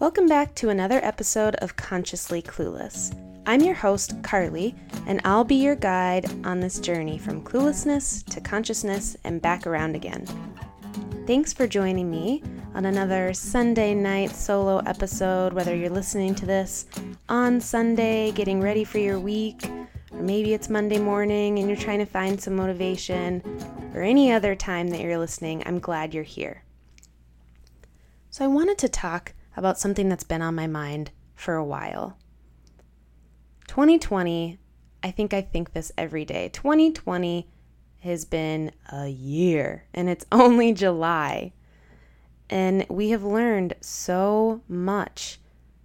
Welcome back to another episode of Consciously Clueless. I'm your host, Carly, and I'll be your guide on this journey from cluelessness to consciousness and back around again. Thanks for joining me on another Sunday night solo episode, whether you're listening to this on Sunday, getting ready for your week, or maybe it's Monday morning and you're trying to find some motivation, or any other time that you're listening, I'm glad you're here. So, I wanted to talk about something that's been on my mind for a while. 2020, I think I think this every day. 2020 has been a year and it's only July. And we have learned so much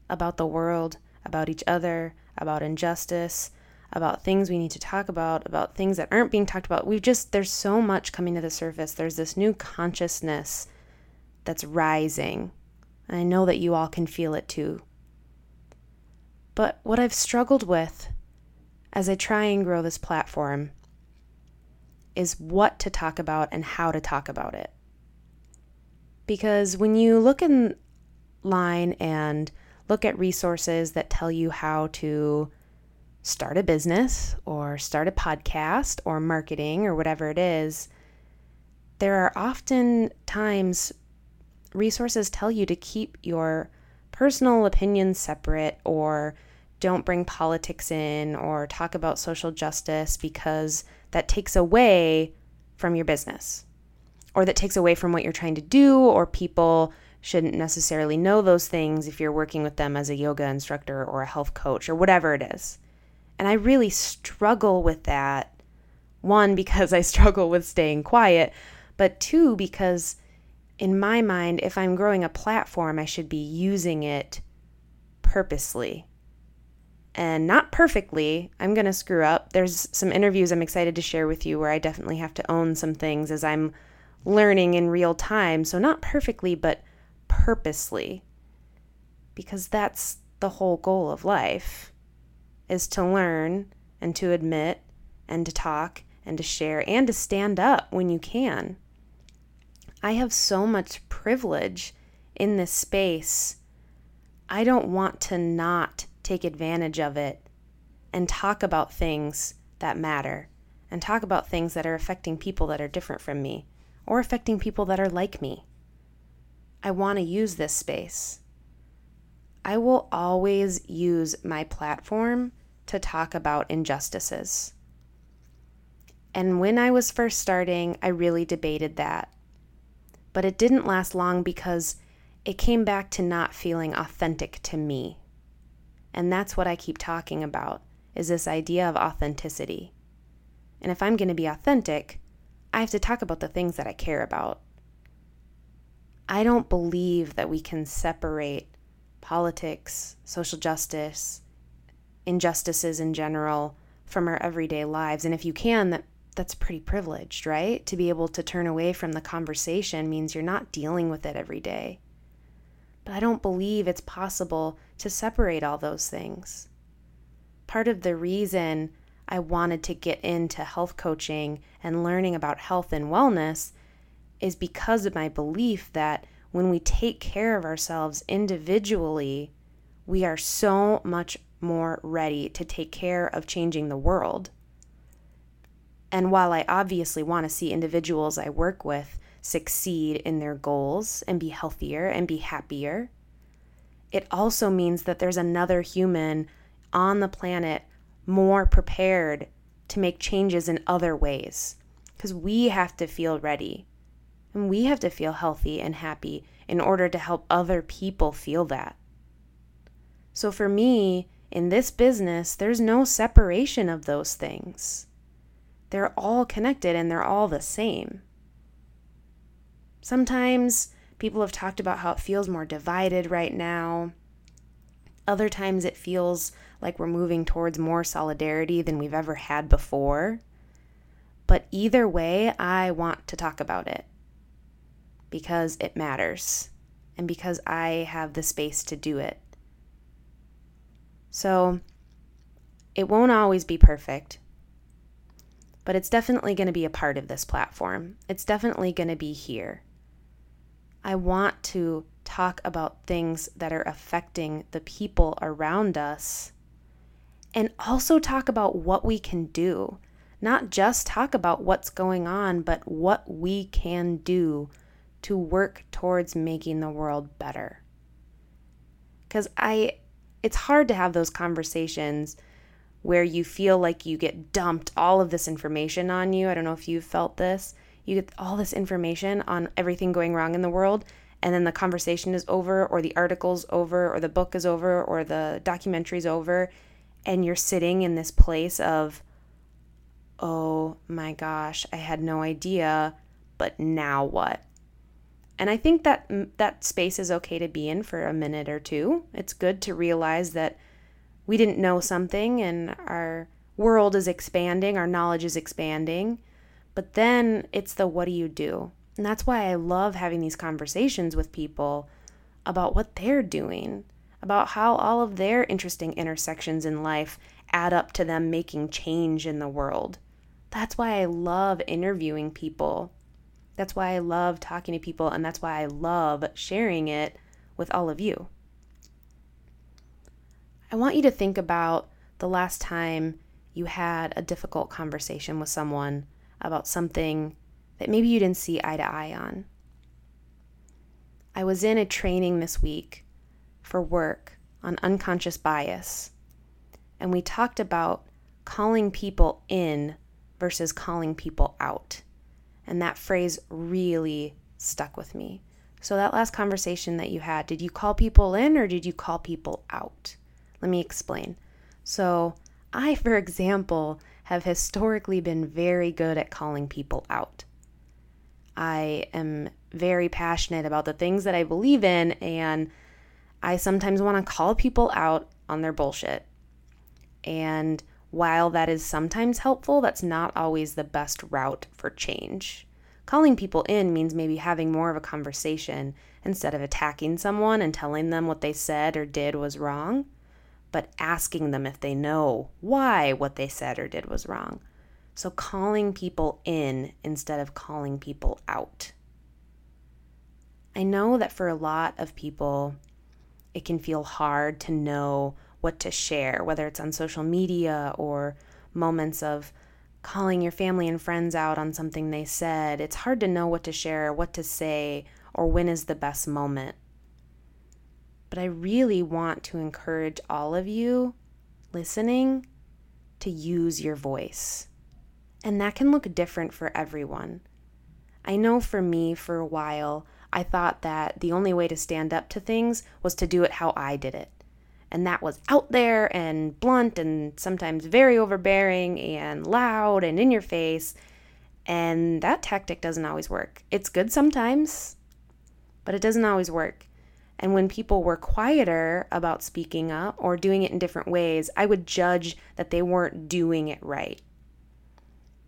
about the world, about each other, about injustice, about things we need to talk about, about things that aren't being talked about. We've just, there's so much coming to the surface. There's this new consciousness that's rising. And I know that you all can feel it too. But what I've struggled with as I try and grow this platform is what to talk about and how to talk about it. Because when you look in line and look at resources that tell you how to start a business or start a podcast or marketing or whatever it is, there are often times resources tell you to keep your personal opinions separate or don't bring politics in or talk about social justice because that takes away from your business or that takes away from what you're trying to do or people shouldn't necessarily know those things if you're working with them as a yoga instructor or a health coach or whatever it is. And I really struggle with that. One, because I struggle with staying quiet, but two, because in my mind, if I'm growing a platform, I should be using it purposely and not perfectly. I'm going to screw up. There's some interviews I'm excited to share with you where I definitely have to own some things as I'm learning in real time. So, not perfectly, but purposely. Because that's the whole goal of life is to learn and to admit and to talk and to share and to stand up when you can. I have so much privilege in this space. I don't want to not take advantage of it and talk about things that matter and talk about things that are affecting people that are different from me or affecting people that are like me. I want to use this space. I will always use my platform to talk about injustices. And when I was first starting, I really debated that. But it didn't last long because it came back to not feeling authentic to me. And that's what I keep talking about is this idea of authenticity. And if I'm going to be authentic, I have to talk about the things that I care about. I don't believe that we can separate politics, social justice, injustices in general from our everyday lives. And if you can, that that's pretty privileged, right? To be able to turn away from the conversation means you're not dealing with it every day. But I don't believe it's possible to separate all those things. Part of the reason I wanted to get into health coaching and learning about health and wellness is because of my belief that when we take care of ourselves individually, we are so much more ready to take care of changing the world. And while I obviously want to see individuals I work with succeed in their goals and be healthier and be happier, it also means that there's another human on the planet more prepared to make changes in other ways. Because we have to feel ready and we have to feel healthy and happy in order to help other people feel that. So for me, in this business, there's no separation of those things. They're all connected and they're all the same. Sometimes people have talked about how it feels more divided right now. Other times it feels like we're moving towards more solidarity than we've ever had before. But either way, I want to talk about it because it matters and because I have the space to do it. So, it won't always be perfect but it's definitely going to be a part of this platform. It's definitely going to be here. I want to talk about things that are affecting the people around us, and also talk about what we can do. Not just talk about what's going on, but what we can do to work towards making the world better. Cuz I it's hard to have those conversations where you feel like you get dumped all of this information on you. I don't know if you've felt this. You get all this information on everything going wrong in the world, and then the conversation is over, or the article's over, or the book is over, or the documentary's over, and you're sitting in this place of, oh my gosh, I had no idea, but now what? And I think that mm, that space is okay to be in for a minute or two. It's good to realize that we didn't know something and our world is expanding, our knowledge is expanding. But then it's the what do you do? And that's why I love having these conversations with people about what they're doing, about how all of their interesting intersections in life add up to them making change in the world. That's why I love interviewing people. That's why I love talking to people, and that's why I love sharing it with all of you. I want you to think about the last time you had a difficult conversation with someone about something that maybe you didn't see eye to eye on. I was in a training this week for work on unconscious bias, and we talked about calling people in versus calling people out. And that phrase really stuck with me. So, that last conversation that you had, did you call people in or did you call people out? Let me explain. So, I, for example, have historically been very good at calling people out. I am very passionate about the things that I believe in, and I sometimes want to call people out on their bullshit. And while that is sometimes helpful, that's not always the best route for change. Calling people in means maybe having more of a conversation instead of attacking someone and telling them what they said or did was wrong but asking them if they know why what they said or did was wrong. So calling people in instead of calling people out. I know that for a lot of people, it can feel hard to know what to share, whether it's on social media or moments of calling your family and friends out on something they said. It's hard to know what to share, what to say, or when is the best moment. But I really want to encourage all of you listening to use your voice. And that can look different for everyone. I know for me, for a while, I thought that the only way to stand up to things was to do it how I did it. And that was out there and blunt and sometimes very overbearing and loud and in your face. And that tactic doesn't always work. It's good sometimes, but it doesn't always work. And when people were quieter about speaking up or doing it in different ways, I would judge that they weren't doing it right.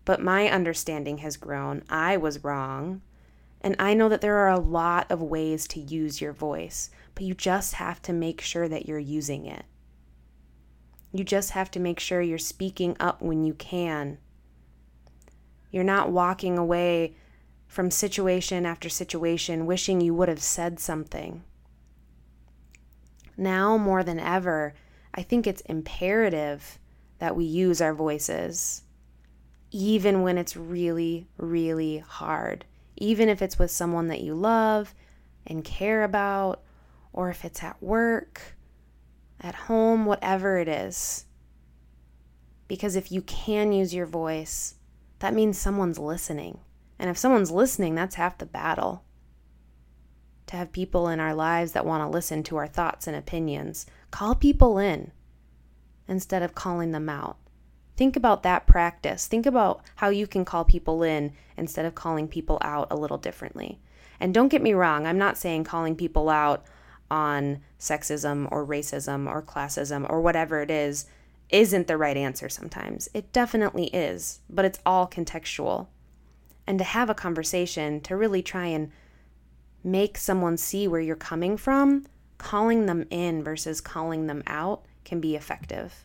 But my understanding has grown. I was wrong. And I know that there are a lot of ways to use your voice, but you just have to make sure that you're using it. You just have to make sure you're speaking up when you can. You're not walking away from situation after situation wishing you would have said something now more than ever, I think it's imperative that we use our voices, even when it's really, really hard. Even if it's with someone that you love and care about, or if it's at work, at home, whatever it is. Because if you can use your voice, that means someone's listening. And if someone's listening, that's half the battle to have people in our lives that want to listen to our thoughts and opinions. Call people in instead of calling them out. Think about that practice. Think about how you can call people in instead of calling people out a little differently. And don't get me wrong, I'm not saying calling people out on sexism or racism or classism or whatever it is isn't the right answer sometimes. It definitely is, but it's all contextual. And to have a conversation to really try and make someone see where you're coming from, calling them in versus calling them out can be effective.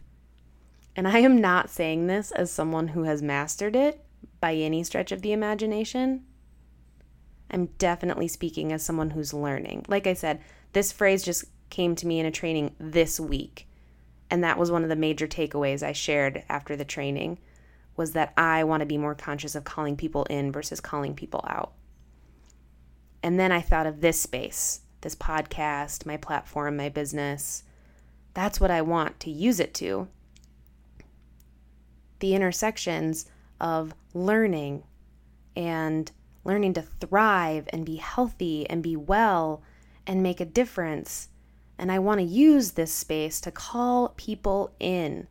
And I am not saying this as someone who has mastered it by any stretch of the imagination. I'm definitely speaking as someone who's learning. Like I said, this phrase just came to me in a training this week. And that was one of the major takeaways I shared after the training was that I want to be more conscious of calling people in versus calling people out. And then I thought of this space, this podcast, my platform, my business. That's what I want to use it to. The intersections of learning and learning to thrive and be healthy and be well and make a difference. And I want to use this space to call people in.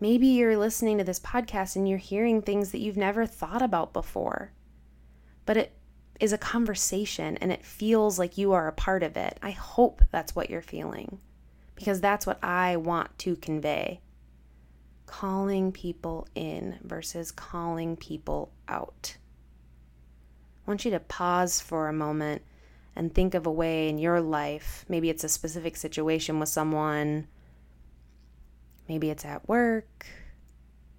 Maybe you're listening to this podcast and you're hearing things that you've never thought about before, but it is a conversation and it feels like you are a part of it. I hope that's what you're feeling because that's what I want to convey. Calling people in versus calling people out. I want you to pause for a moment and think of a way in your life. Maybe it's a specific situation with someone, maybe it's at work,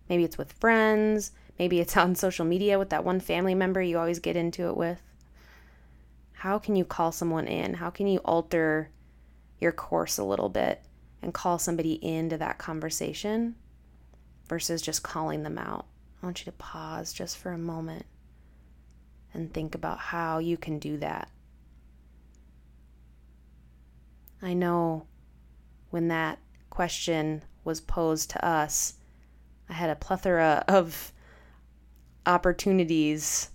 maybe it's with friends, maybe it's on social media with that one family member you always get into it with. How can you call someone in? How can you alter your course a little bit and call somebody into that conversation versus just calling them out? I want you to pause just for a moment and think about how you can do that. I know when that question was posed to us, I had a plethora of opportunities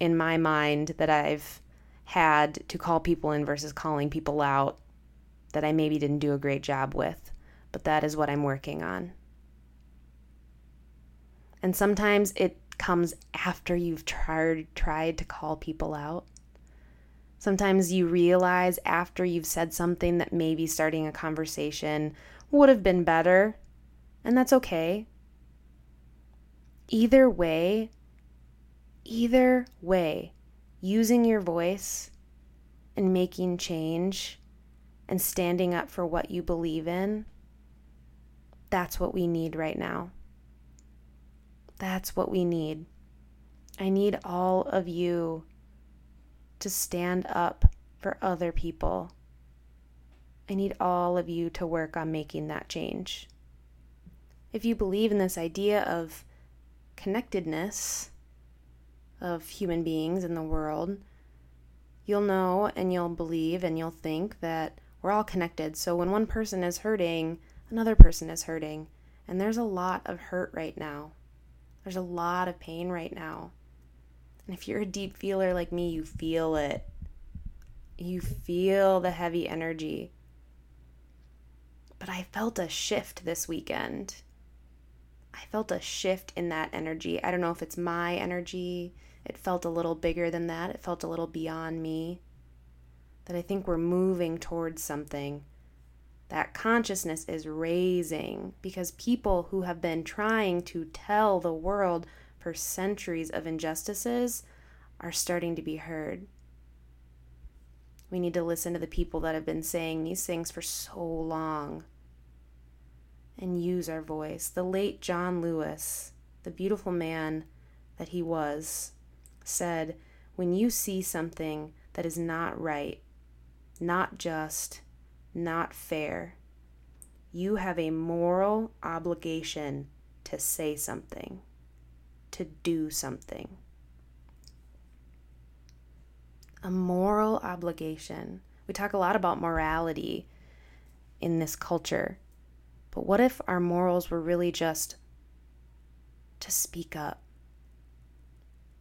in my mind that I've had to call people in versus calling people out that I maybe didn't do a great job with, but that is what I'm working on. And sometimes it comes after you've tried tried to call people out. Sometimes you realize after you've said something that maybe starting a conversation would have been better, and that's okay. Either way, either way, using your voice and making change and standing up for what you believe in, that's what we need right now. That's what we need. I need all of you to stand up for other people. I need all of you to work on making that change. If you believe in this idea of connectedness of human beings in the world, you'll know and you'll believe and you'll think that we're all connected. So when one person is hurting, another person is hurting. And there's a lot of hurt right now. There's a lot of pain right now. And if you're a deep feeler like me, you feel it. You feel the heavy energy. But I felt a shift this weekend. I felt a shift in that energy. I don't know if it's my energy. It felt a little bigger than that. It felt a little beyond me. That I think we're moving towards something that consciousness is raising because people who have been trying to tell the world for centuries of injustices are starting to be heard. We need to listen to the people that have been saying these things for so long and use our voice. The late John Lewis, the beautiful man that he was, said, When you see something that is not right, not just, not fair. You have a moral obligation to say something, to do something. A moral obligation. We talk a lot about morality in this culture, but what if our morals were really just to speak up,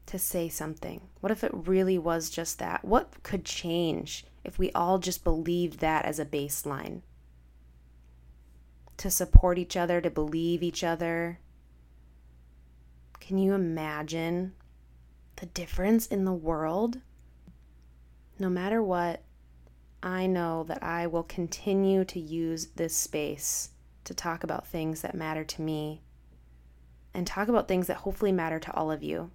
to say something? What if it really was just that? What could change if we all just believed that as a baseline. To support each other, to believe each other. Can you imagine the difference in the world? No matter what, I know that I will continue to use this space to talk about things that matter to me and talk about things that hopefully matter to all of you.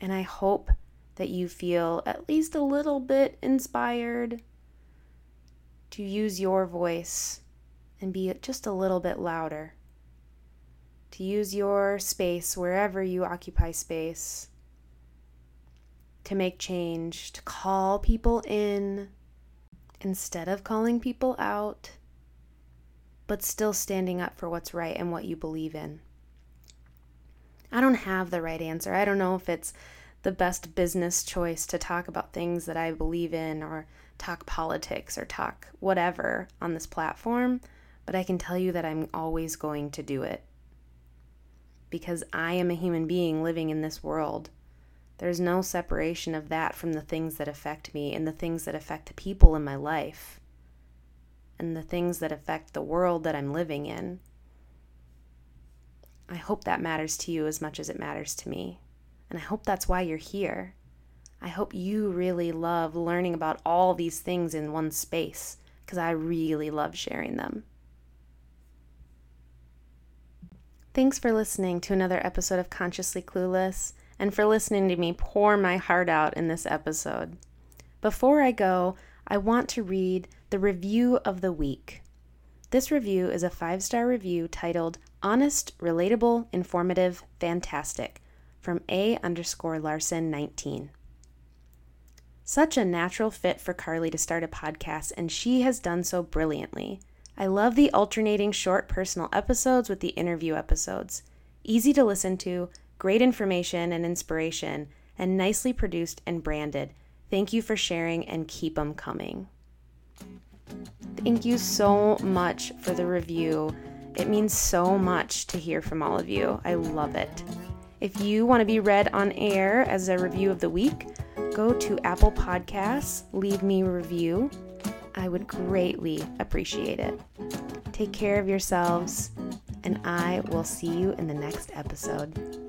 And I hope that you feel at least a little bit inspired to use your voice and be just a little bit louder. To use your space wherever you occupy space to make change, to call people in instead of calling people out, but still standing up for what's right and what you believe in. I don't have the right answer. I don't know if it's the best business choice to talk about things that I believe in or talk politics or talk whatever on this platform, but I can tell you that I'm always going to do it. Because I am a human being living in this world. There's no separation of that from the things that affect me and the things that affect the people in my life and the things that affect the world that I'm living in. I hope that matters to you as much as it matters to me. And I hope that's why you're here. I hope you really love learning about all these things in one space because I really love sharing them. Thanks for listening to another episode of Consciously Clueless and for listening to me pour my heart out in this episode. Before I go, I want to read the review of the week. This review is a five star review titled Honest, Relatable, Informative, Fantastic from A underscore Larson 19. Such a natural fit for Carly to start a podcast, and she has done so brilliantly. I love the alternating short personal episodes with the interview episodes. Easy to listen to, great information and inspiration, and nicely produced and branded. Thank you for sharing and keep them coming. Thank you so much for the review. It means so much to hear from all of you. I love it. If you want to be read on air as a review of the week, go to Apple Podcasts, leave me a review. I would greatly appreciate it. Take care of yourselves, and I will see you in the next episode.